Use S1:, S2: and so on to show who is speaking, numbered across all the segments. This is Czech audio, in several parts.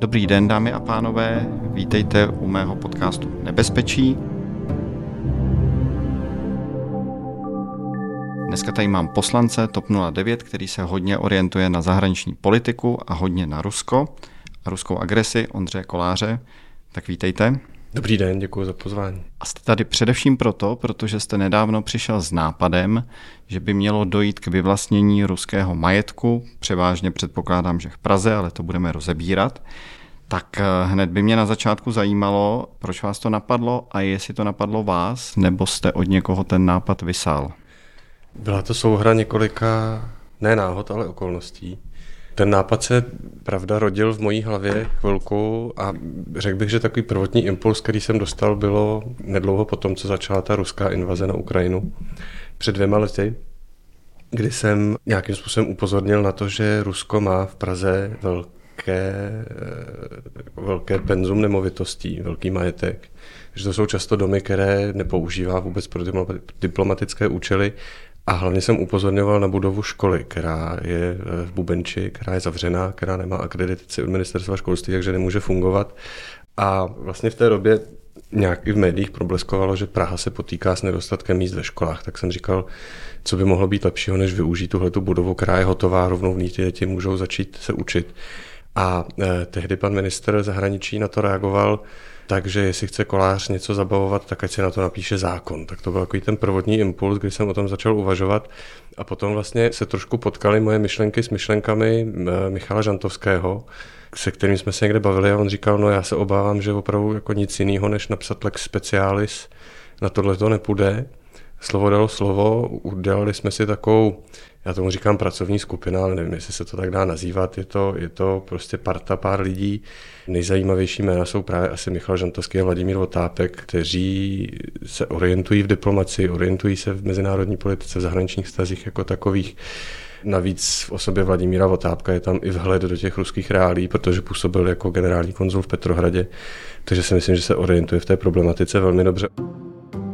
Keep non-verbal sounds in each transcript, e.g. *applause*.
S1: Dobrý den, dámy a pánové, vítejte u mého podcastu Nebezpečí. Dneska tady mám poslance TOP 09, který se hodně orientuje na zahraniční politiku a hodně na Rusko a ruskou agresi, Ondřeje Koláře. Tak vítejte.
S2: Dobrý den, děkuji za pozvání.
S1: A jste tady především proto, protože jste nedávno přišel s nápadem, že by mělo dojít k vyvlastnění ruského majetku, převážně předpokládám, že v Praze, ale to budeme rozebírat. Tak eh, hned by mě na začátku zajímalo, proč vás to napadlo a jestli to napadlo vás, nebo jste od někoho ten nápad vysál.
S2: Byla to souhra několika, ne náhod, ale okolností. Ten nápad se, pravda, rodil v mojí hlavě chvilku a řekl bych, že takový prvotní impuls, který jsem dostal, bylo nedlouho po tom, co začala ta ruská invaze na Ukrajinu. Před dvěma lety, kdy jsem nějakým způsobem upozornil na to, že Rusko má v Praze velké, velké penzum nemovitostí, velký majetek, že to jsou často domy, které nepoužívá vůbec pro diplomatické účely a hlavně jsem upozorňoval na budovu školy, která je eh, v Bubenči, která je zavřená, která nemá akreditaci od ministerstva školství, takže nemůže fungovat. A vlastně v té době nějak i v médiích probleskovalo, že Praha se potýká s nedostatkem míst ve školách, tak jsem říkal, co by mohlo být lepšího, než využít tuhle budovu, která je hotová, rovnou v ní ty děti můžou začít se učit. A eh, tehdy pan minister zahraničí na to reagoval, takže jestli chce kolář něco zabavovat, tak ať si na to napíše zákon. Tak to byl takový ten prvotní impuls, kdy jsem o tom začal uvažovat. A potom vlastně se trošku potkaly moje myšlenky s myšlenkami eh, Michala Žantovského, se kterým jsme se někde bavili a on říkal, no já se obávám, že opravdu jako nic jiného, než napsat lex specialis, na tohle to nepůjde. Slovo dalo slovo, udělali jsme si takovou já tomu říkám pracovní skupina, ale nevím, jestli se to tak dá nazývat, je to, je to prostě parta pár lidí. Nejzajímavější jména jsou právě asi Michal Žantovský a Vladimír Votápek, kteří se orientují v diplomaci, orientují se v mezinárodní politice, v zahraničních stazích jako takových. Navíc v osobě Vladimíra Votápka je tam i vhled do těch ruských reálí, protože působil jako generální konzul v Petrohradě, takže si myslím, že se orientuje v té problematice velmi dobře.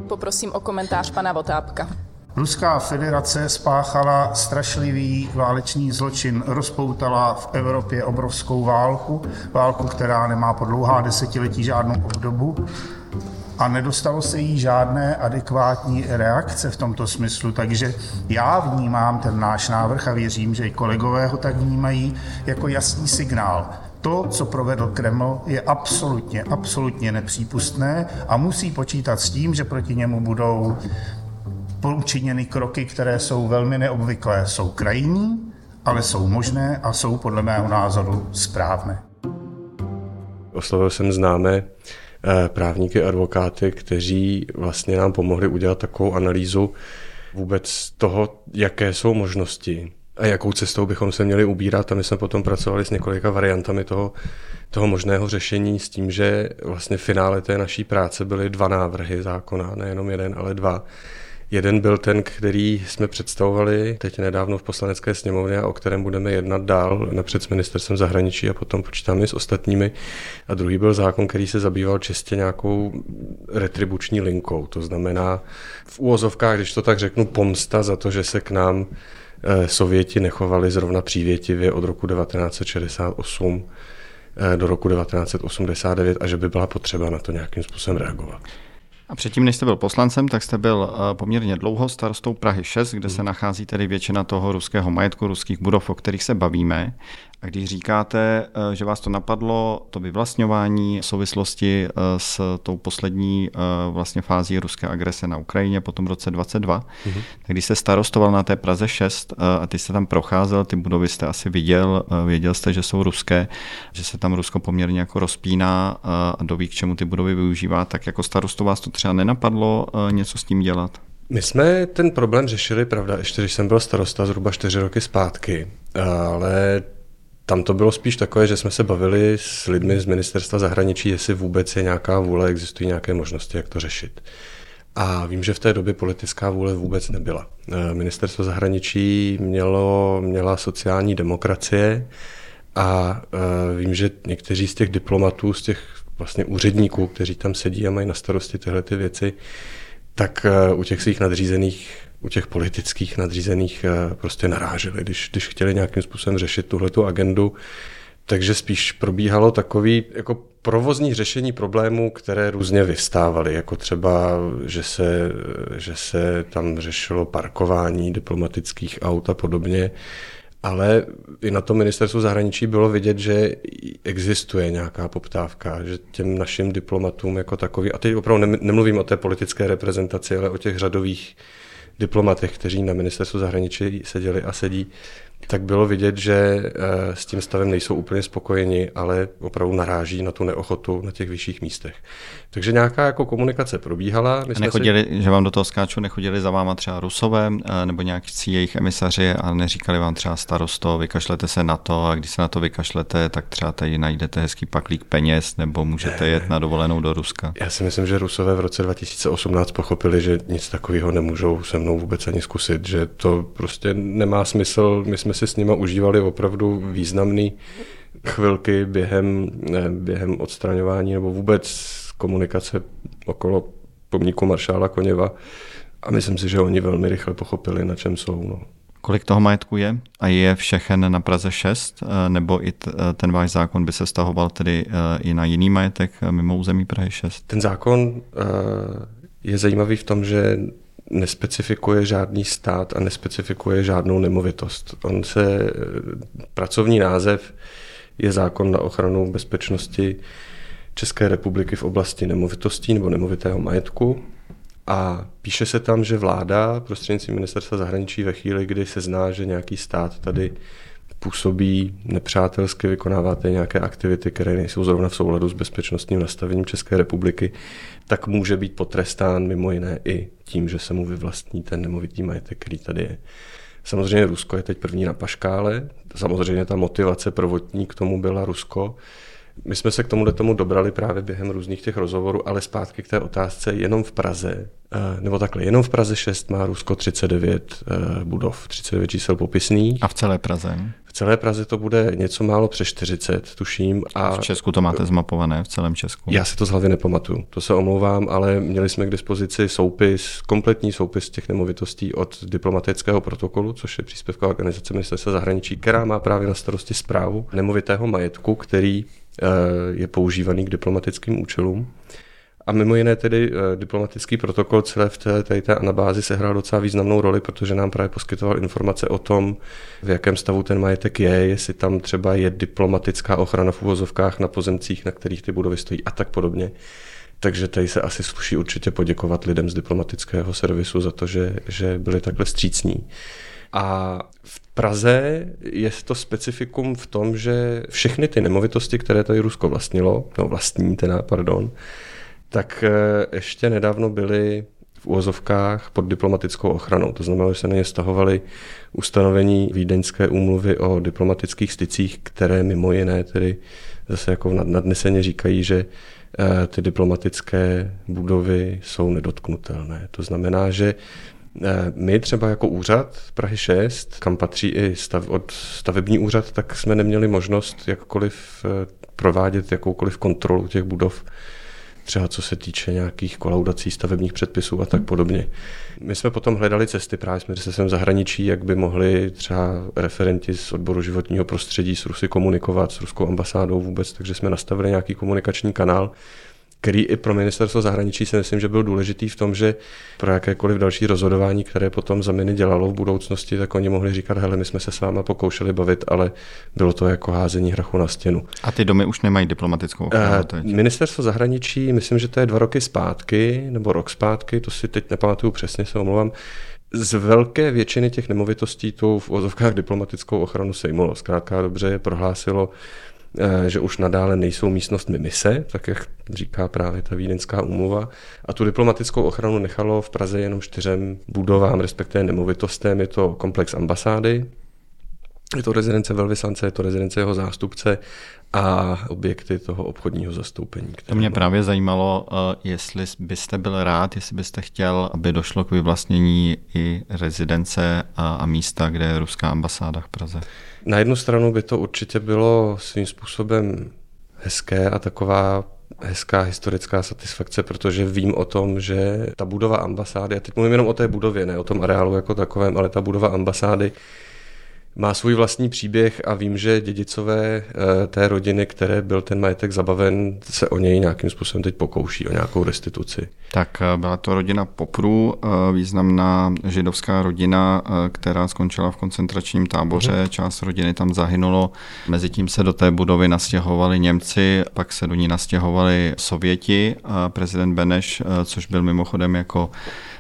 S3: Poprosím o komentář pana Votápka.
S4: Ruská federace spáchala strašlivý válečný zločin, rozpoutala v Evropě obrovskou válku, válku, která nemá po dlouhá desetiletí žádnou obdobu a nedostalo se jí žádné adekvátní reakce v tomto smyslu. Takže já vnímám ten náš návrh a věřím, že i kolegové ho tak vnímají jako jasný signál. To, co provedl Kreml, je absolutně, absolutně nepřípustné a musí počítat s tím, že proti němu budou učiněny kroky, které jsou velmi neobvyklé. Jsou krajní, ale jsou možné a jsou podle mého názoru správné.
S2: Oslovil jsem známé eh, právníky, advokáty, kteří vlastně nám pomohli udělat takovou analýzu vůbec toho, jaké jsou možnosti a jakou cestou bychom se měli ubírat. A my jsme potom pracovali s několika variantami toho, toho možného řešení s tím, že vlastně v finále té naší práce byly dva návrhy zákona, nejenom jeden, ale dva. Jeden byl ten, který jsme představovali teď nedávno v poslanecké sněmovně a o kterém budeme jednat dál napřed s ministerstvem zahraničí a potom počítáme s ostatními. A druhý byl zákon, který se zabýval čistě nějakou retribuční linkou. To znamená v úvozovkách, když to tak řeknu, pomsta za to, že se k nám eh, Sověti nechovali zrovna přívětivě od roku 1968 eh, do roku 1989 a že by byla potřeba na to nějakým způsobem reagovat.
S1: A předtím, než jste byl poslancem, tak jste byl eh, poměrně dlouho starostou Prahy 6, kde se hmm. nachází tedy většina toho ruského majetku, ruských budov, o kterých se bavíme. A když říkáte, eh, že vás to napadlo, to vyvlastňování v souvislosti eh, s tou poslední eh, vlastně fází ruské agrese na Ukrajině po tom roce 22, mm-hmm. tak když jste starostoval na té Praze 6 a ty jste tam procházel, ty budovy jste asi viděl, věděl jste, že jsou ruské, že se tam Rusko poměrně jako rozpíná a doví, k čemu ty budovy využívá, tak jako starostu vás to třeba nenapadlo něco s tím dělat?
S2: My jsme ten problém řešili, pravda, ještě když jsem byl starosta zhruba čtyři roky zpátky, ale tam to bylo spíš takové, že jsme se bavili s lidmi z ministerstva zahraničí, jestli vůbec je nějaká vůle, existují nějaké možnosti, jak to řešit. A vím, že v té době politická vůle vůbec nebyla. Eh, ministerstvo zahraničí mělo, měla sociální demokracie a eh, vím, že někteří z těch diplomatů, z těch vlastně úředníků, kteří tam sedí a mají na starosti tyhle ty věci, tak eh, u těch svých nadřízených u těch politických nadřízených eh, prostě naráželi, když, když chtěli nějakým způsobem řešit tuhletu agendu. Takže spíš probíhalo takový jako provozní řešení problémů, které různě vyvstávaly, jako třeba, že se, že se tam řešilo parkování diplomatických aut a podobně, ale i na tom ministerstvu zahraničí bylo vidět, že existuje nějaká poptávka, že těm našim diplomatům jako takový, a teď opravdu nemluvím o té politické reprezentaci, ale o těch řadových diplomatech, kteří na ministerstvu zahraničí seděli a sedí, tak bylo vidět, že eh, s tím stavem nejsou úplně spokojeni, ale opravdu naráží na tu neochotu na těch vyšších místech. Takže nějaká jako komunikace probíhala.
S1: My nechodili, si... že vám do toho skáču nechodili za váma třeba Rusové eh, nebo nějaký jejich emisaři a neříkali vám třeba starosto, vykašlete se na to a když se na to vykašlete, tak třeba tady najdete hezký paklík peněz nebo můžete ne, jet na dovolenou do Ruska.
S2: Já si myslím, že Rusové v roce 2018 pochopili, že nic takového nemůžou se mnou vůbec ani zkusit, že to prostě nemá smysl. My jsme si s nimi užívali opravdu významný chvilky během, během odstraňování nebo vůbec komunikace okolo pomníku maršála Koněva a myslím si, že oni velmi rychle pochopili, na čem jsou. No.
S1: Kolik toho majetku je? A je všechen na Praze 6? Eh, nebo i ten váš zákon by se stahoval tedy eh, i na jiný majetek eh, mimo území Prahy 6?
S2: Ten zákon je zajímavý v tom, že nespecifikuje žádný stát a nespecifikuje žádnou nemovitost. On se, pracovní název je zákon na ochranu bezpečnosti České republiky v oblasti nemovitostí nebo nemovitého majetku a píše se tam, že vláda prostřednictvím ministerstva zahraničí ve chvíli, kdy se zná, že nějaký stát tady působí nepřátelsky, vykonáváte nějaké aktivity, které nejsou zrovna v souladu s bezpečnostním nastavením České republiky, tak může být potrestán mimo jiné i tím, že se mu vyvlastní ten nemovitý majetek, který tady je. Samozřejmě Rusko je teď první na paškále, samozřejmě ta motivace prvotní k tomu byla Rusko, my jsme se k tomuhle tomu dobrali právě během různých těch rozhovorů, ale zpátky k té otázce, jenom v Praze, nebo takhle, jenom v Praze 6 má Rusko 39 eh, budov, 39 čísel popisných.
S1: A v celé Praze?
S2: V celé Praze to bude něco málo přes 40, tuším.
S1: A v Česku to máte zmapované, v celém Česku?
S2: Já si to z hlavy nepamatuju, to se omlouvám, ale měli jsme k dispozici soupis, kompletní soupis těch nemovitostí od diplomatického protokolu, což je příspěvková organizace ministerstva zahraničí, která má právě na starosti zprávu nemovitého majetku, který Eh, je používaný k diplomatickým účelům. A mimo jiné tedy eh, diplomatický protokol celé v té, té, té anabázi sehrál docela významnou roli, protože nám právě poskytoval informace o tom, v jakém stavu ten majetek je, jestli tam třeba je diplomatická ochrana v úvozovkách na pozemcích, na kterých ty budovy stojí a tak podobně. Takže tady se asi sluší určitě poděkovat lidem z diplomatického servisu za to, že, že byli takhle střícní. A v Praze je to specifikum v tom, že všechny ty nemovitosti, které tady Rusko vlastnilo, no vlastní teda, pardon, tak eh, ještě nedávno byly v úvozovkách pod diplomatickou ochranou. To znamená, že se na ně stahovaly ustanovení Vídeňské úmluvy o diplomatických stycích, které mimo jiné tedy zase jako nadneseně říkají, že eh, ty diplomatické budovy jsou nedotknutelné. To znamená, že Eh, my třeba jako úřad Prahy 6, kam patří i stav, od stavební úřad, tak jsme neměli možnost jakkoliv provádět jakoukoliv kontrolu těch budov, třeba co se týče nějakých kolaudací stavebních předpisů a tak podobně. My jsme potom hledali cesty právě s ministerstvem zahraničí, jak by mohli třeba referenti z odboru životního prostředí s Rusy komunikovat, s ruskou ambasádou vůbec, takže jsme nastavili nějaký komunikační kanál, který i pro ministerstvo zahraničí si myslím, že byl důležitý v tom, že pro jakékoliv další rozhodování, které potom za miny dělalo v budoucnosti, tak oni mohli říkat, hele, my jsme se s váma pokoušeli bavit, ale bylo to jako házení hrachu na stěnu.
S1: A ty domy už nemají diplomatickou ochranu?
S2: Uh, ministerstvo zahraničí, myslím, že to je dva roky zpátky, nebo rok zpátky, to si teď nepamatuju přesně, se omlouvám, z velké většiny těch nemovitostí tu v ozovkách diplomatickou ochranu sejmulo. Zkrátka dobře prohlásilo, Eh, že už nadále nejsou místnostmi mise, tak jak říká právě ta vídeňská úmluva. A tu diplomatickou ochranu nechalo v Praze jenom čtyřem budovám, respektive nemovitostem. Je to komplex ambasády, je to rezidence velvyslance, je to rezidence jeho zástupce a objekty toho obchodního zastoupení.
S1: To mě právě zajímalo, eh, jestli byste byl rád, jestli byste chtěl, aby došlo k vyvlastnění i rezidence a místa, kde je ruská ambasáda v Praze.
S2: Na jednu stranu by to určitě bylo svým způsobem hezké a taková hezká historická satisfakce, protože vím o tom, že ta budova ambasády, a teď mluvím jenom o té budově, ne o tom areálu jako takovém, ale ta budova ambasády má svůj vlastní příběh a vím, že dědicové eh, té rodiny, které byl ten majetek zabaven, se o něj nějakým způsobem teď pokouší, o nějakou restituci.
S1: Tak eh, byla to rodina Poprů, eh, významná židovská rodina, která skončila v koncentračním táboře. Mhm. Část rodiny tam zahynulo. Mezitím se do té budovy nastěhovali Němci, pak se do ní nastěhovali Sověti. Prezident Beneš, což byl mimochodem jako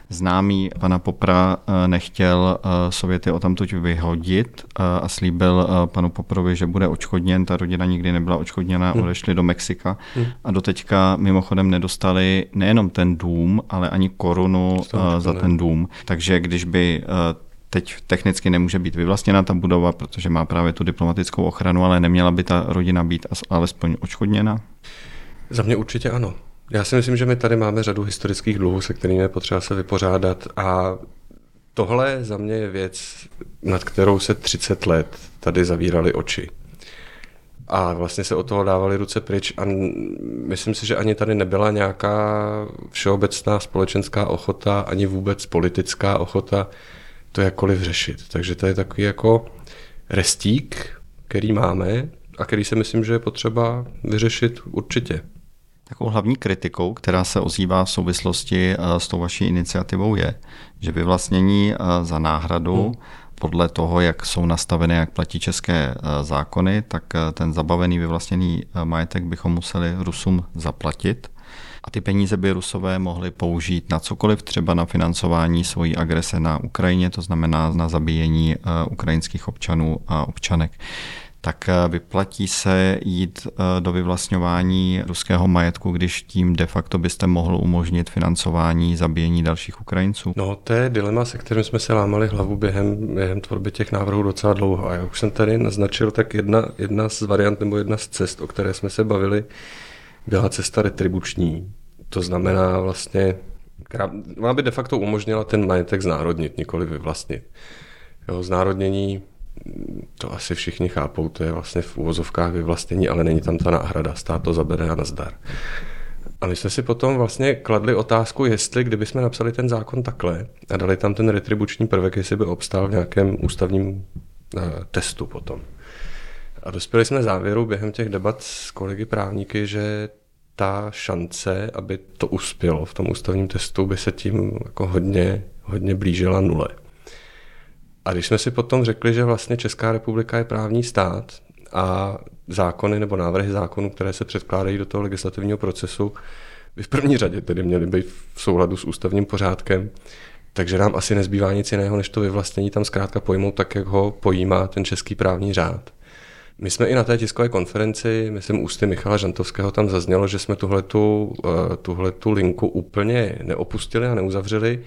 S1: známý pana Popra eh, nechtěl eh, Sověty o tamtuť vyhodit eh, a slíbil panu Poprovi, že bude očkodněn. Ta rodina nikdy nebyla očkodněna, hmm. odešli do Mexika hmm. a doteďka mimochodem nedostali nejenom ten dům, ale ani korunu za ten dům. Takže když by teď technicky nemůže být vyvlastněna ta budova, protože má právě tu diplomatickou ochranu, ale neměla by ta rodina být alespoň očkodněna?
S2: Za mě určitě ano. Já si myslím, že my tady máme řadu historických dluhů, se kterými je potřeba se vypořádat a tohle za mě je věc, nad kterou se 30 let tady zavírali oči. A vlastně se od toho dávali ruce pryč a myslím si, že ani tady nebyla nějaká všeobecná společenská ochota, ani vůbec politická ochota to jakkoliv řešit. Takže to je takový jako restík, který máme a který si myslím, že je potřeba vyřešit určitě.
S1: Takovou hlavní kritikou, která se ozývá v souvislosti eh, s tou vaší iniciativou, je, že vyvlastnění eh, za náhradu hmm. podle toho, jak jsou nastaveny, jak platí české eh, zákony, tak ten zabavený vyvlastněný majetek bychom museli Rusům zaplatit. A ty peníze by Rusové mohli použít na cokoliv, třeba na financování svojí agrese na Ukrajině, to znamená na zabíjení ukrajinských občanů a občanek tak eh, vyplatí se jít eh, do vyvlastňování ruského majetku, když tím de facto byste mohl umožnit financování zabíjení dalších Ukrajinců?
S2: No, to je dilema, se kterým jsme se lámali hlavu během, během tvorby těch návrhů docela dlouho. A já už jsem tady naznačil, tak jedna, jedna z variant nebo jedna z cest, o které jsme se bavili, byla cesta retribuční. To znamená vlastně, která má by de facto umožnila ten majetek znárodnit, nikoli vyvlastnit. Jo, znárodnění to asi všichni chápou, to je vlastně v úvozovkách vyvlastnění, ale není tam ta náhrada, stát to zabere a nazdar. A my jsme si potom vlastně kladli otázku, jestli kdybychom napsali ten zákon takhle a dali tam ten retribuční prvek, jestli by obstál v nějakém ústavním uh, testu potom. A dospěli jsme závěru během těch debat s kolegy právníky, že ta šance, aby to uspělo v tom ústavním testu, by se tím jako hodně, hodně blížila nule. A když jsme si potom řekli, že vlastně Česká republika je právní stát a zákony nebo návrhy zákonů, které se předkládají do toho legislativního procesu, by v první řadě tedy měly být v souladu s ústavním pořádkem, takže nám asi nezbývá nic jiného, než to vyvlastnění tam zkrátka pojmout tak, jak ho pojímá ten český právní řád. My jsme i na té tiskové konferenci, myslím ústy Michala Žantovského tam zaznělo, že jsme tuhletu, eh, tuhletu linku úplně neopustili a neuzavřeli.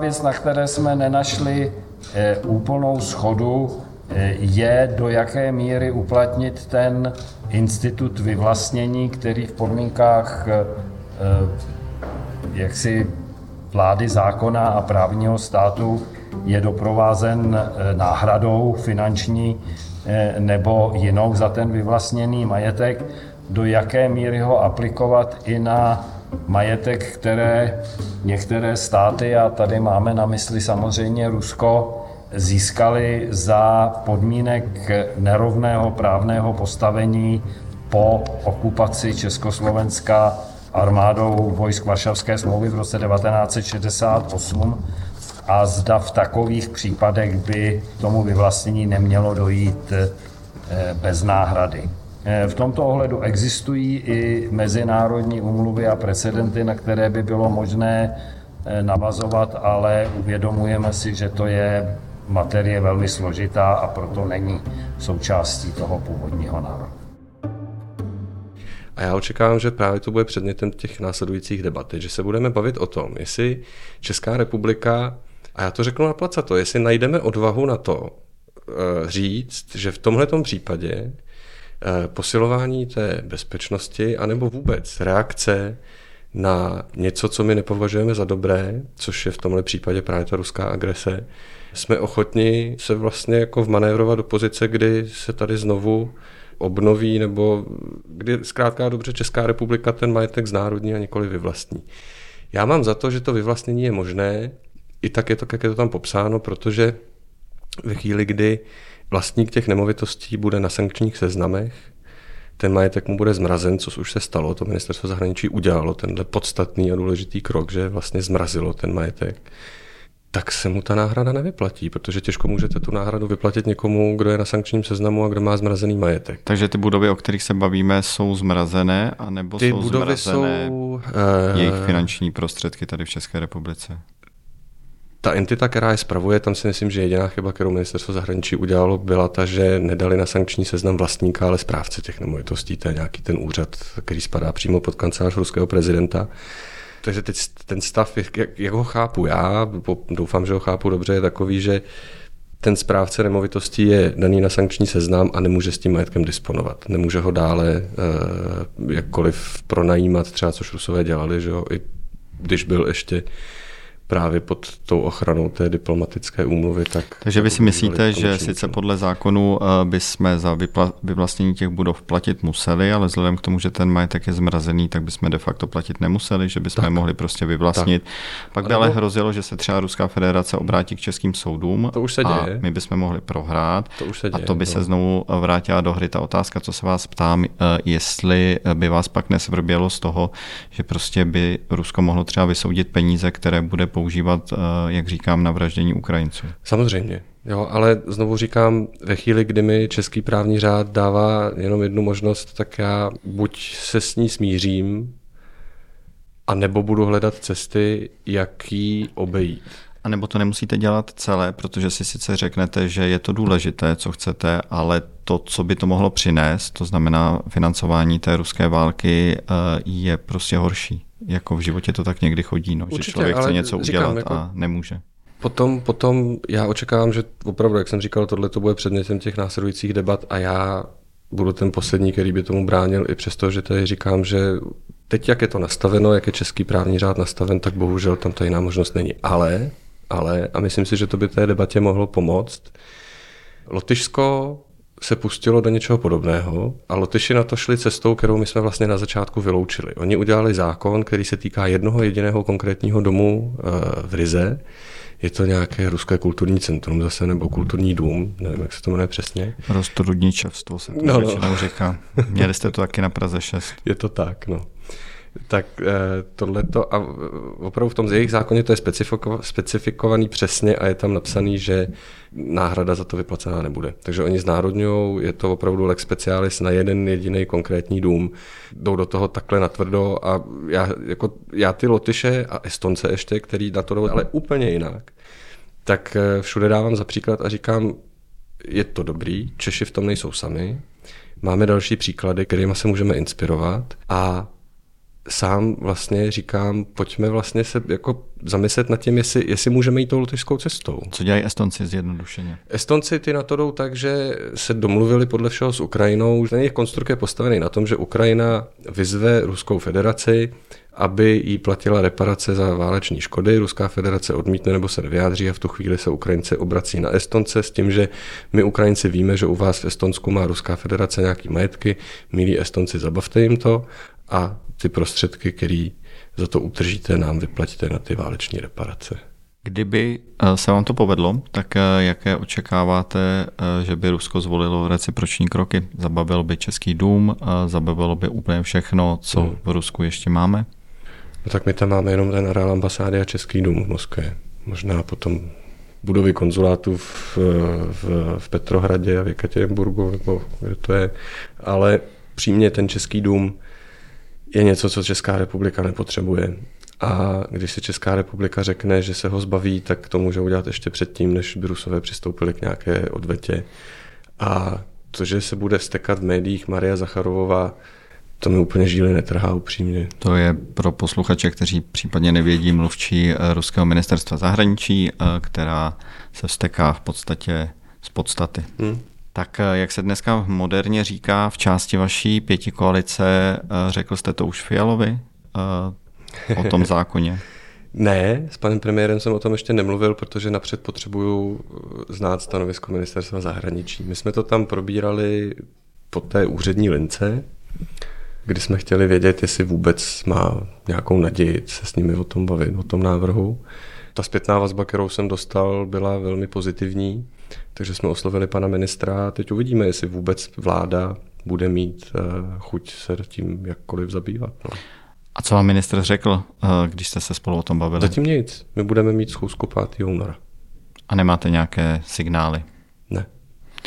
S5: Věc, na které jsme nenašli e, úplnou schodu, e, je do jaké míry uplatnit ten institut vyvlastnění, který v podmínkách e, jaksi vlády zákona a právního státu je doprovázen náhradou finanční nebo jinou za ten vyvlastněný majetek, do jaké míry ho aplikovat i na majetek, které některé státy, a tady máme na mysli samozřejmě Rusko, získali za podmínek nerovného právného postavení po okupaci Československa armádou vojsk Varšavské smlouvy v roce 1968 a zda v takových případech by tomu vyvlastnění nemělo dojít eh, bez náhrady. Eh, v tomto ohledu existují i mezinárodní umluvy a precedenty, na které by bylo možné eh, navazovat, ale uvědomujeme si, že to je materie velmi složitá a proto není součástí toho původního návrhu.
S2: A já očekávám, že právě to bude předmětem těch následujících debat, že se budeme bavit o tom, jestli Česká republika, a já to řeknu na to, jestli najdeme odvahu na to eh, říct, že v tomhle případě posilování té bezpečnosti, anebo vůbec reakce na něco, co my nepovažujeme za dobré, což je v tomhle případě právě ta ruská agrese, jsme ochotni se vlastně jako vmanévrovat do pozice, kdy se tady znovu obnoví, nebo kdy zkrátka dobře Česká republika ten majetek znárodní a nikoli vyvlastní. Já mám za to, že to vyvlastnění je možné, i tak je to, jak je to tam popsáno, protože ve chvíli, kdy vlastník těch nemovitostí bude na sankčních seznamech, ten majetek mu bude zmrazen, což už se stalo, to ministerstvo zahraničí udělalo tenhle podstatný a důležitý krok, že vlastně zmrazilo ten majetek tak se mu ta náhrada nevyplatí, protože těžko můžete tu náhradu vyplatit někomu, kdo je na sankčním seznamu a kdo má zmrazený majetek.
S1: Takže ty budovy, o kterých se bavíme, jsou zmrazené, anebo
S2: ty
S1: jsou
S2: budovy
S1: zmrazené
S2: jsou,
S1: jejich
S2: uh,
S1: finanční prostředky tady v České republice?
S2: Ta entita, která je spravuje, tam si myslím, že jediná chyba, kterou ministerstvo zahraničí udělalo, byla ta, že nedali na sankční seznam vlastníka, ale správce těch nemovitostí. To je nějaký ten úřad, který spadá přímo pod kancelář ruského prezidenta. Takže teď ten stav, jak, jak ho chápu já, doufám, že ho chápu dobře, je takový, že ten správce nemovitostí je daný na sankční seznam a nemůže s tím majetkem disponovat. Nemůže ho dále uh, jakkoliv pronajímat, třeba což Rusové dělali, že jo, i když byl ještě právě pod tou ochranou té diplomatické úmluvy. Tak
S1: Takže vy si myslíte, že sice podle zákonu eh, by jsme za vyvlastnění těch budov platit museli, ale vzhledem k tomu, že ten majetek je zmrazený, tak bychom de facto platit nemuseli, že bychom tak. mohli prostě vyvlastnit. Tak. Pak by ale hrozilo, že se třeba Ruská federace obrátí k českým soudům.
S2: To už se děje.
S1: A my bychom mohli prohrát.
S2: To už se děje,
S1: a to by
S2: no.
S1: se znovu vrátila do hry ta otázka, co se vás ptám, eh, jestli by vás pak nesvrbělo z toho, že prostě by Rusko mohlo třeba vysoudit peníze, které bude používat, eh, jak říkám, na vraždění Ukrajinců.
S2: Samozřejmě, jo, ale znovu říkám, ve chvíli, kdy mi český právní řád dává jenom jednu možnost, tak já buď se s ní smířím, a nebo budu hledat cesty, jak ji obejít.
S1: A nebo to nemusíte dělat celé, protože si sice řeknete, že je to důležité, co chcete, ale to, co by to mohlo přinést, to znamená financování té ruské války, eh, je prostě horší. Jako v životě to tak někdy chodí, no, Určitě, že člověk chce něco říkám, udělat jako... a nemůže.
S2: Potom, potom já očekávám, že opravdu, jak jsem říkal, tohle to bude předmětem těch následujících debat a já budu ten poslední, který by tomu bránil, i přesto, že tady říkám, že teď, jak je to nastaveno, jak je český právní řád nastaven, tak bohužel tam ta jiná možnost není. Ale, ale, a myslím si, že to by té debatě mohlo pomoct, Lotyšsko se pustilo do něčeho podobného a Lotyši na to šli cestou, kterou my jsme vlastně na začátku vyloučili. Oni udělali zákon, který se týká jednoho jediného konkrétního domu eh, v Rize. Je to nějaké ruské kulturní centrum zase, nebo kulturní dům, nevím, jak se to jmenuje přesně.
S1: Roztrudničevstvo se to no, no. říká. Měli jste to taky na Praze 6.
S2: Je to tak, no tak eh, tohleto, a opravdu v tom jejich zákoně to je specifiko, specifikovaný přesně a je tam napsaný, že náhrada za to vyplacená nebude. Takže oni znárodňují, je to opravdu lex specialis na jeden jediný konkrétní dům, jdou do toho takhle natvrdo a já, jako, já ty Lotyše a Estonce ještě, který na to jdou, ale úplně jinak, tak eh, všude dávám za příklad a říkám, je to dobrý, Češi v tom nejsou sami, máme další příklady, kterými se můžeme inspirovat. A sám vlastně říkám, pojďme vlastně se jako zamyslet nad tím, jestli, jestli můžeme jít tou lotyšskou cestou.
S1: Co dělají Estonci zjednodušeně?
S2: Estonci ty na to jdou tak, že se domluvili podle všeho s Ukrajinou. Ten jejich konstrukt je postavený na tom, že Ukrajina vyzve Ruskou federaci, aby jí platila reparace za váleční škody. Ruská federace odmítne nebo se nevyjádří a v tu chvíli se Ukrajinci obrací na Estonce s tím, že my Ukrajinci víme, že u vás v Estonsku má Ruská federace nějaký majetky, milí Estonci, zabavte jim to a ty prostředky, které za to utržíte, nám vyplatíte na ty váleční reparace.
S1: Kdyby eh, se vám to povedlo, tak eh, jaké očekáváte, eh, že by Rusko zvolilo reciproční kroky? Zabavilo by Český dům, zabavilo by úplně všechno, co hmm. v Rusku ještě máme?
S2: No tak my tam máme jenom ten areál ambasády a Český dům v Moskvě. Možná potom budovy konzulátu v, v, v Petrohradě a v Jekaterinburgu, nebo kde to je. Ale přímě ten Český dům je něco, co Česká republika nepotřebuje. A když si Česká republika řekne, že se ho zbaví, tak to může udělat ještě předtím, než by Rusové přistoupili k nějaké odvetě. A to, že se bude vstekat v médiích Maria Zacharovová, to mi úplně žíly netrhá upřímně.
S1: To je pro posluchače, kteří případně nevědí, mluvčí Ruského ministerstva zahraničí, eh, která se vsteká v podstatě z podstaty. Hmm. Tak eh, jak se dneska moderně říká v části vaší pěti koalice, eh, řekl jste to už Fialovi eh, o tom *laughs* zákoně?
S2: Ne, s panem premiérem jsem o tom ještě nemluvil, protože napřed potřebuju znát stanovisko ministerstva zahraničí. My jsme to tam probírali po té úřední lince, kdy jsme chtěli vědět, jestli vůbec má nějakou naději se s nimi o tom bavit, o tom návrhu. Ta zpětná vazba, kterou jsem dostal, byla velmi pozitivní takže jsme oslovili pana ministra a teď uvidíme, jestli vůbec vláda bude mít uh, chuť se tím jakkoliv zabývat. No.
S1: A co vám ministr řekl, uh, když jste se spolu o tom bavili?
S2: Zatím nic. My budeme mít schůzku 5. února.
S1: A nemáte nějaké signály?
S2: Ne,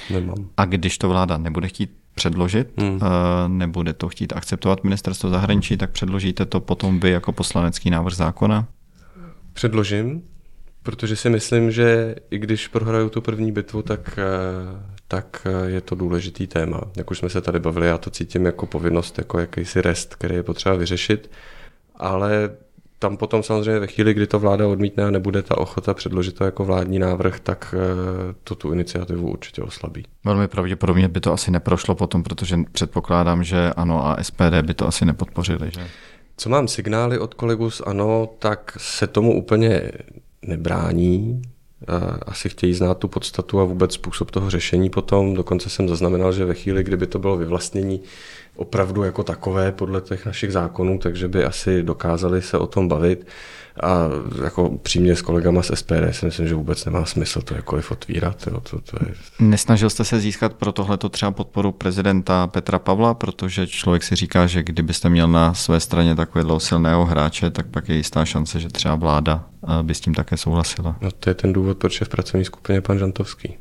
S2: nemám.
S1: A když to vláda nebude chtít předložit, hmm. nebude to chtít akceptovat ministerstvo zahraničí, tak předložíte to potom vy jako poslanecký návrh zákona?
S2: Předložím, protože si myslím, že i když prohraju tu první bitvu, tak, eh, tak eh, je to důležitý téma. Jak už jsme se tady bavili, já to cítím jako povinnost, jako jakýsi rest, který je potřeba vyřešit, ale tam potom samozřejmě ve chvíli, kdy to vláda odmítne a nebude ta ochota předložit to jako vládní návrh, tak eh, to tu iniciativu určitě oslabí.
S1: Velmi pravděpodobně by to asi neprošlo potom, protože předpokládám, že ano a SPD by to asi nepodpořili, že?
S2: Co mám signály od kolegů z ANO, tak se tomu úplně nebrání. Asi chtějí znát tu podstatu a vůbec způsob toho řešení potom. Dokonce jsem zaznamenal, že ve chvíli, kdyby to bylo vyvlastnění opravdu jako takové podle těch našich zákonů, takže by asi dokázali se o tom bavit. A jako přímě s kolegama z SPD si myslím, že vůbec nemá smysl to jakkoliv otvírat. Jo. To, to je...
S1: Nesnažil jste se získat pro tohleto třeba podporu prezidenta Petra Pavla, protože člověk si říká, že kdybyste měl na své straně takového silného hráče, tak pak je jistá šance, že třeba vláda eh, by s tím také souhlasila.
S2: No to je ten důvod, proč je v pracovní skupině pan Žantovský.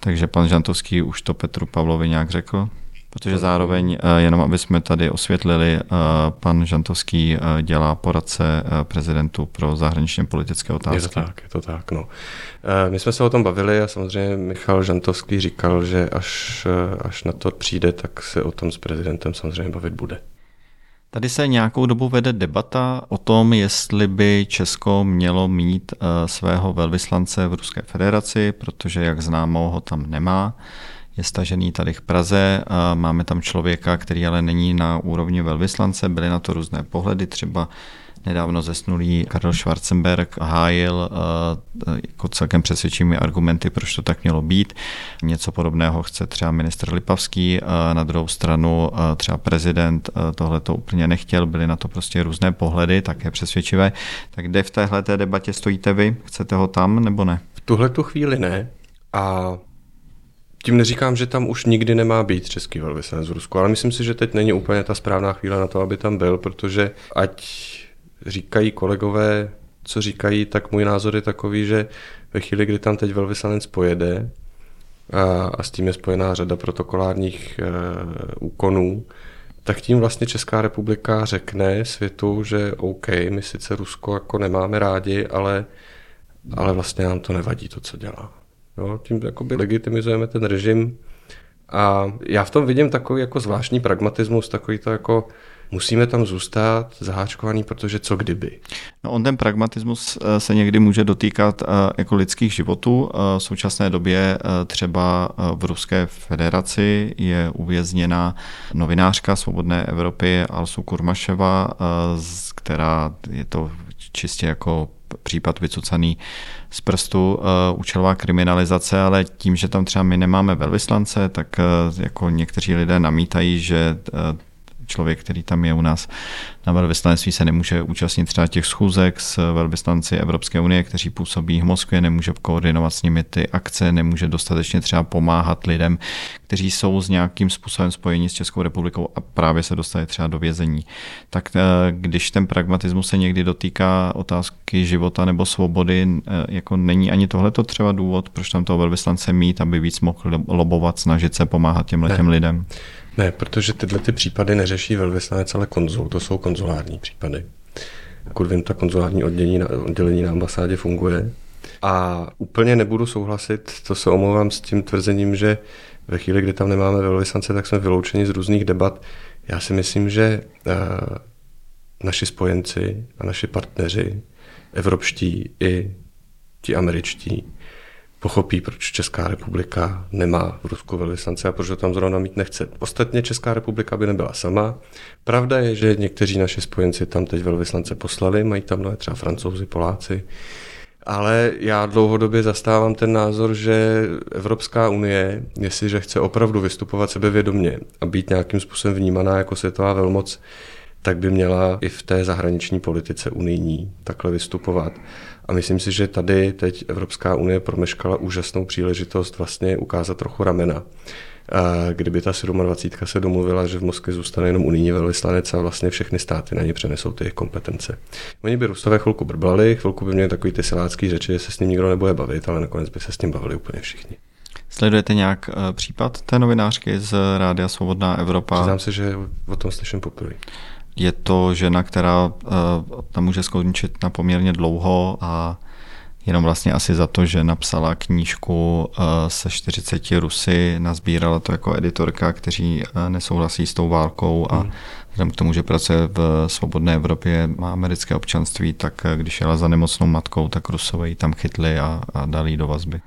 S1: Takže pan Žantovský už to Petru Pavlovi nějak řekl? Protože zároveň, eh, jenom aby jsme tady osvětlili, eh, pan Žantovský eh, dělá poradce prezidentu pro zahraničně politické otázky.
S2: Je to tak, je to tak, no. My jsme se o tom bavili a samozřejmě Michal Žantovský říkal, že až, až na to přijde, tak se o tom s prezidentem samozřejmě bavit bude.
S1: Tady se nějakou dobu vede debata o tom, jestli by Česko mělo mít svého velvyslance v Ruské federaci, protože, jak známo, ho tam nemá je stažený tady v Praze. Máme tam člověka, který ale není na úrovni velvyslance, byly na to různé pohledy, třeba nedávno zesnulý Karel Schwarzenberg hájil jako celkem přesvědčivými argumenty, proč to tak mělo být. Něco podobného chce třeba ministr Lipavský, na druhou stranu třeba prezident tohle to úplně nechtěl, byly na to prostě různé pohledy, také přesvědčivé. Tak kde v téhle debatě stojíte vy? Chcete ho tam nebo ne?
S2: V tuhle tu chvíli ne. A tím neříkám, že tam už nikdy nemá být český velvyslanec v Rusku, ale myslím si, že teď není úplně ta správná chvíle na to, aby tam byl, protože ať říkají kolegové, co říkají, tak můj názor je takový, že ve chvíli, kdy tam teď velvyslanec pojede a, a s tím je spojená řada protokolárních e, úkonů, tak tím vlastně Česká republika řekne světu, že OK, my sice Rusko jako nemáme rádi, ale, ale vlastně nám to nevadí to, co dělá. Jo, tím jakoby legitimizujeme ten režim a já v tom vidím takový jako zvláštní pragmatismus, takový to jako musíme tam zůstat zaháčkovaný, protože co kdyby.
S1: No on ten pragmatismus eh, se někdy může dotýkat eh, jako lidských životů. Eh, v současné době třeba v Ruské federaci je uvězněna novinářka Svobodné Evropy Alsu Kurmaševa, která je to čistě jako případ vycucaný z prstu uh, účelová kriminalizace, ale tím, že tam třeba my nemáme velvyslance, tak uh, jako někteří lidé namítají, že uh, člověk, který tam je u nás na velvyslanectví, se nemůže účastnit třeba těch schůzek s velvyslanci Evropské unie, kteří působí v Moskvě, nemůže koordinovat s nimi ty akce, nemůže dostatečně třeba pomáhat lidem, kteří jsou s nějakým způsobem spojeni s Českou republikou a právě se dostali třeba do vězení. Tak eh, když ten pragmatismus se někdy dotýká otázky života nebo svobody, eh, jako není ani tohleto třeba důvod, proč tam toho velvyslance mít, aby víc mohl lobovat, snažit se pomáhat těmhle těm lidem?
S2: Ne, protože tyhle ty případy neřeší velvyslanec, ale konzul. To jsou konzulární případy. Pokud vím, ta konzulární oddělení na, oddělení na ambasádě funguje. A úplně nebudu souhlasit, to se omlouvám s tím tvrzením, že ve chvíli, kdy tam nemáme velvyslance, tak jsme vyloučeni z různých debat. Já si myslím, že uh, naši spojenci a naši partneři, evropští i ti američtí, pochopí, proč Česká republika nemá v Rusku velvyslance a proč ho tam zrovna mít nechce. Ostatně Česká republika by nebyla sama. Pravda je, že někteří naši spojenci tam teď velvyslance poslali, mají tam nové třeba francouzi, Poláci, ale já dlouhodobě zastávám ten názor, že Evropská unie, jestliže chce opravdu vystupovat sebevědomně a být nějakým způsobem vnímaná jako světová velmoc, tak by měla i v té zahraniční politice unijní takhle vystupovat. A myslím si, že tady teď Evropská unie promeškala úžasnou příležitost vlastně ukázat trochu ramena. A kdyby ta 27. se domluvila, že v Moskvě zůstane jenom unijní velvyslanec a vlastně všechny státy na ně přenesou ty jejich kompetence. Oni by Rusové chvilku brblali, chvilku by měli takový ty silácký řeči, že se s ním nikdo nebude bavit, ale nakonec by se s ním bavili úplně všichni.
S1: Sledujete nějak eh, případ té novinářky z Rádia Svobodná Evropa?
S2: Přiznám se, že o tom slyším poprvé.
S1: Je to žena, která uh, tam může skončit na poměrně dlouho a jenom vlastně asi za to, že napsala knížku uh, se 40 Rusy, nazbírala to jako editorka, kteří uh, nesouhlasí s tou válkou a hmm. vzhledem k tomu, že pracuje v svobodné Evropě, má americké občanství, tak když jela za nemocnou matkou, tak Rusové ji tam chytli a, a dali do vazby.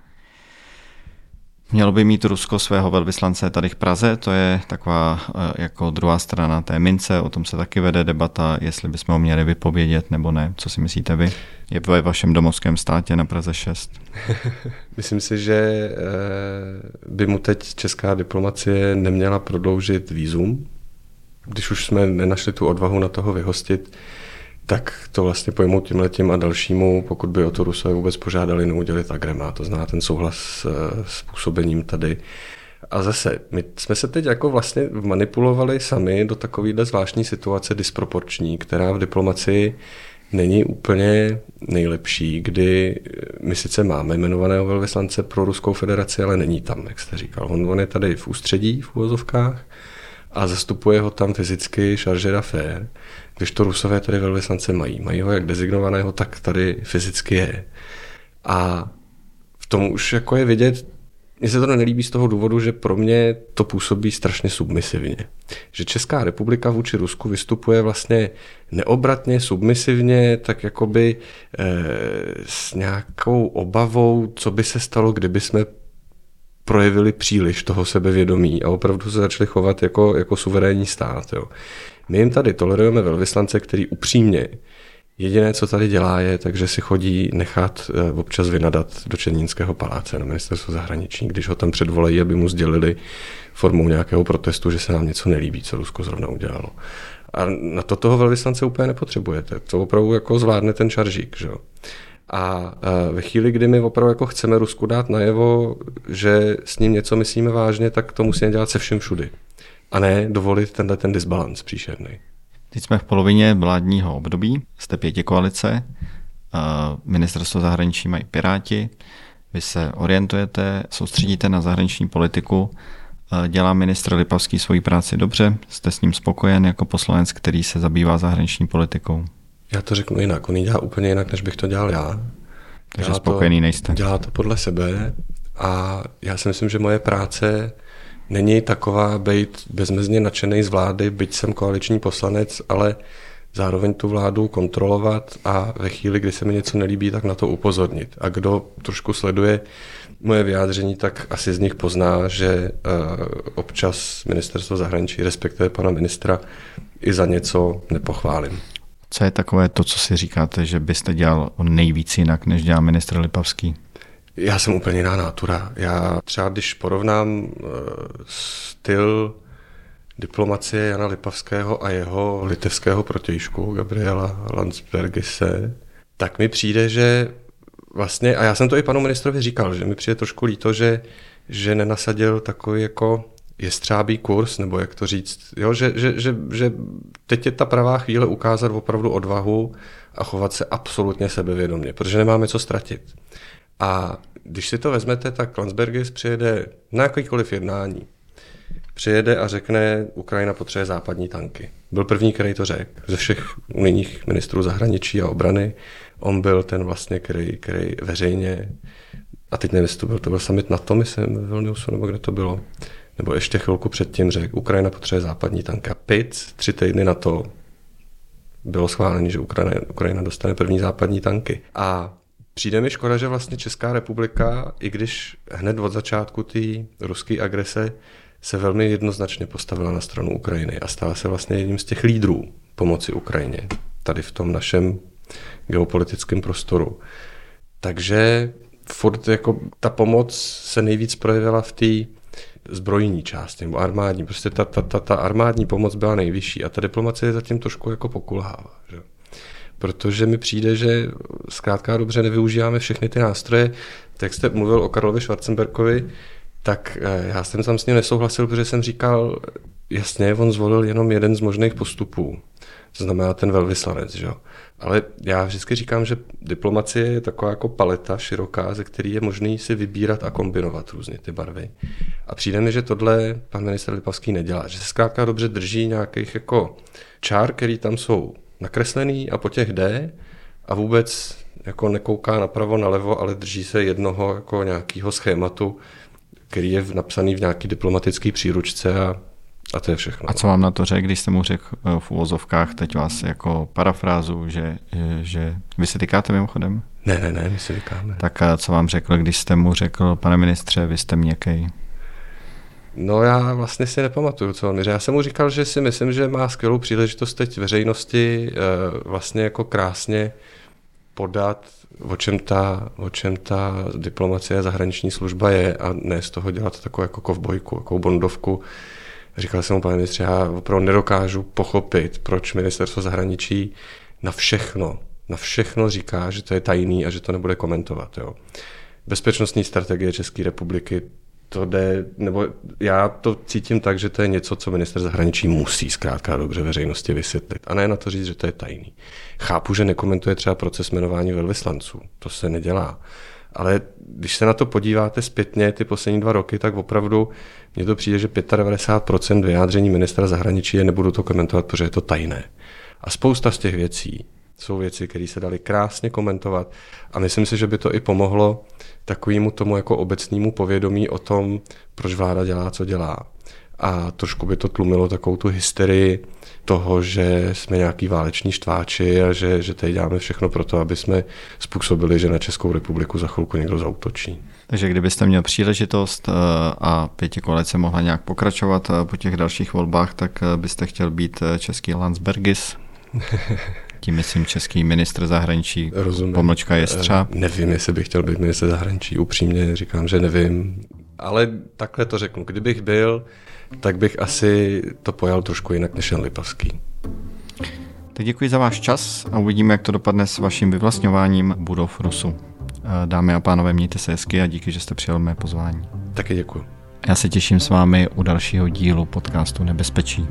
S1: Mělo by mít Rusko svého velvyslance tady v Praze, to je taková eh, jako druhá strana té mince, o tom se taky vede debata, jestli bychom ho měli vypovědět nebo ne. Co si myslíte vy? Je ve vašem domovském státě na Praze 6? *laughs*
S2: Myslím si, že eh, by mu teď česká diplomacie neměla prodloužit výzum, když už jsme nenašli tu odvahu na toho vyhostit, tak to vlastně pojmout tím letím a dalšímu, pokud by o to Rusové vůbec požádali neudělit agrema, to zná ten souhlas s, s působením tady. A zase, my jsme se teď jako vlastně manipulovali sami do takovéhle zvláštní situace disproporční, která v diplomacii není úplně nejlepší, kdy my sice máme jmenovaného velvyslance pro Ruskou federaci, ale není tam, jak jste říkal. On, on je tady v ústředí, v úvozovkách, a zastupuje ho tam fyzicky charge d'affaires, když to Rusové tady velvyslance mají. Mají ho jak dezignovaného, tak tady fyzicky je. A v tom už jako je vidět, mně se to nelíbí z toho důvodu, že pro mě to působí strašně submisivně. Že Česká republika vůči Rusku vystupuje vlastně neobratně, submisivně, tak jakoby e, s nějakou obavou, co by se stalo, kdyby jsme projevili příliš toho sebevědomí a opravdu se začali chovat jako, jako suverénní stát. Jo. My jim tady tolerujeme velvyslance, který upřímně Jediné, co tady dělá, je, takže si chodí nechat eh, občas vynadat do Černínského paláce na ministerstvo zahraničí, když ho tam předvolají, aby mu sdělili formou nějakého protestu, že se nám něco nelíbí, co Rusko zrovna udělalo. A na to toho velvyslance úplně nepotřebujete. To opravdu jako zvládne ten čaržík. Že? A ve chvíli, kdy my opravdu jako chceme Rusku dát najevo, že s ním něco myslíme vážně, tak to musíme dělat se všem všudy. A ne dovolit tenhle ten disbalans příšerný.
S1: Teď jsme v polovině vládního období, jste pěti koalice, ministerstvo zahraničí mají Piráti, vy se orientujete, soustředíte na zahraniční politiku, dělá ministr Lipavský svoji práci dobře, jste s ním spokojen jako poslanec, který se zabývá zahraniční politikou?
S2: Já to řeknu jinak. On ji dělá úplně jinak, než bych to dělal já.
S1: Takže dělá spokojený
S2: to,
S1: nejste.
S2: Dělá to podle sebe a já si myslím, že moje práce není taková být bezmezně nadšený z vlády, byť jsem koaliční poslanec, ale zároveň tu vládu kontrolovat a ve chvíli, kdy se mi něco nelíbí, tak na to upozornit. A kdo trošku sleduje moje vyjádření, tak asi z nich pozná, že uh, občas ministerstvo zahraničí, respektive pana ministra, i za něco nepochválím.
S1: Co je takové to, co si říkáte, že byste dělal nejvíc jinak, než dělá ministr Lipavský?
S2: Já jsem úplně jiná nátura. Já třeba, když porovnám uh, styl diplomacie Jana Lipavského a jeho litevského protějšku Gabriela Landsbergise, tak mi přijde, že vlastně, a já jsem to i panu ministrovi říkal, že mi přijde trošku líto, že, že nenasadil takový jako jestřábí kurz, nebo jak to říct, jo, že, že, že, že teď je ta pravá chvíle ukázat opravdu odvahu a chovat se absolutně sebevědomě, protože nemáme co ztratit. A když si to vezmete, tak Landsbergis přijede na jakýkoliv jednání. Přijede a řekne, Ukrajina potřebuje západní tanky. Byl první, který to řekl. Ze všech unijních ministrů zahraničí a obrany. On byl ten vlastně, který, který veřejně, a teď nevím, to byl, to byl summit NATO, myslím, ve Vilniusu, nebo kde to bylo, nebo ještě chvilku předtím řekl, Ukrajina potřebuje západní tanky. A PIC tři týdny na to bylo schváleno, že Ukrajina, Ukrajina dostane první západní tanky. A přijde mi škoda, že vlastně Česká republika, i když hned od začátku té ruské agrese se velmi jednoznačně postavila na stranu Ukrajiny a stala se vlastně jedním z těch lídrů pomoci Ukrajině tady v tom našem geopolitickém prostoru. Takže furt jako ta pomoc se nejvíc projevila v té zbrojní část, nebo armádní. Prostě ta, ta, ta, ta armádní pomoc byla nejvyšší a ta diplomacie zatím trošku jako pokulhává. Že? Protože mi přijde, že zkrátka dobře nevyužíváme všechny ty nástroje. Tak jste mluvil o Karlovi Schwarzenberkovi, tak eh, já jsem tam s ním nesouhlasil, protože jsem říkal, jasně, on zvolil jenom jeden z možných postupů. To znamená ten velvyslanec, že. Ale já vždycky říkám, že diplomacie je taková jako paleta široká, ze který je možný si vybírat a kombinovat různě ty barvy. A přijde mi, že tohle pan minister Lipavský nedělá, že se zkrátka dobře drží nějakých jako čár, který tam jsou nakreslený a po těch jde a vůbec jako nekouká napravo, nalevo, ale drží se jednoho jako nějakého schématu, který je napsaný v nějaký diplomatický příručce a a to je všechno.
S1: A co vám na to řekl, když jste mu řekl eh, v uvozovkách, teď vás jako parafrázu, že, eh, že vy se týkáte mimochodem?
S2: Ne, ne, ne, my se týkáme.
S1: Tak a co vám řekl, když jste mu řekl, pane ministře, vy jste měkkej?
S2: No já vlastně si nepamatuju, co on mi řekl. Já jsem mu říkal, že si myslím, že má skvělou příležitost teď veřejnosti eh, vlastně jako krásně podat, o čem ta, o čem ta diplomacie a zahraniční služba je a ne z toho dělat takovou jako kovbojku, jako bondovku, Říkal jsem mu, pane ministře, já opravdu nedokážu pochopit, proč ministerstvo zahraničí na všechno, na všechno říká, že to je tajný a že to nebude komentovat. Jo. Bezpečnostní strategie České republiky, to jde, nebo já to cítím tak, že to je něco, co minister zahraničí musí zkrátka dobře veřejnosti vysvětlit. A ne na to říct, že to je tajný. Chápu, že nekomentuje třeba proces jmenování velvyslanců. To se nedělá. Ale když se na to podíváte zpětně ty poslední dva roky, tak opravdu mně to přijde, že 95% vyjádření ministra zahraničí je nebudu to komentovat, protože je to tajné. A spousta z těch věcí jsou věci, které se daly krásně komentovat a myslím si, že by to i pomohlo takovému tomu jako obecnému povědomí o tom, proč vláda dělá, co dělá. A trošku by to tlumilo takovou tu hysterii toho, že jsme nějaký váleční štváči a že, že tady děláme všechno pro to, aby jsme způsobili, že na Českou republiku za chvilku někdo zautočí.
S1: Takže kdybyste měl příležitost eh, a pěti koalice mohla nějak pokračovat eh, po těch dalších volbách, tak eh, byste chtěl být český Landsbergis? *laughs* Tím myslím český ministr zahraničí, Rozumím. pomlčka Jestřáb.
S2: Nevím, jestli bych chtěl být ministr zahraničí, upřímně říkám, že nevím. Ale takhle to řeknu, kdybych byl, tak bych asi to pojal trošku jinak než Jan Lipavský.
S1: Tak děkuji za váš čas a uvidíme, jak to dopadne s vaším vyvlastňováním budov Rusu. Dámy a pánové, mějte se hezky a díky, že jste přijali mé pozvání.
S2: Taky děkuji.
S1: Já se těším s vámi u dalšího dílu podcastu Nebezpečí.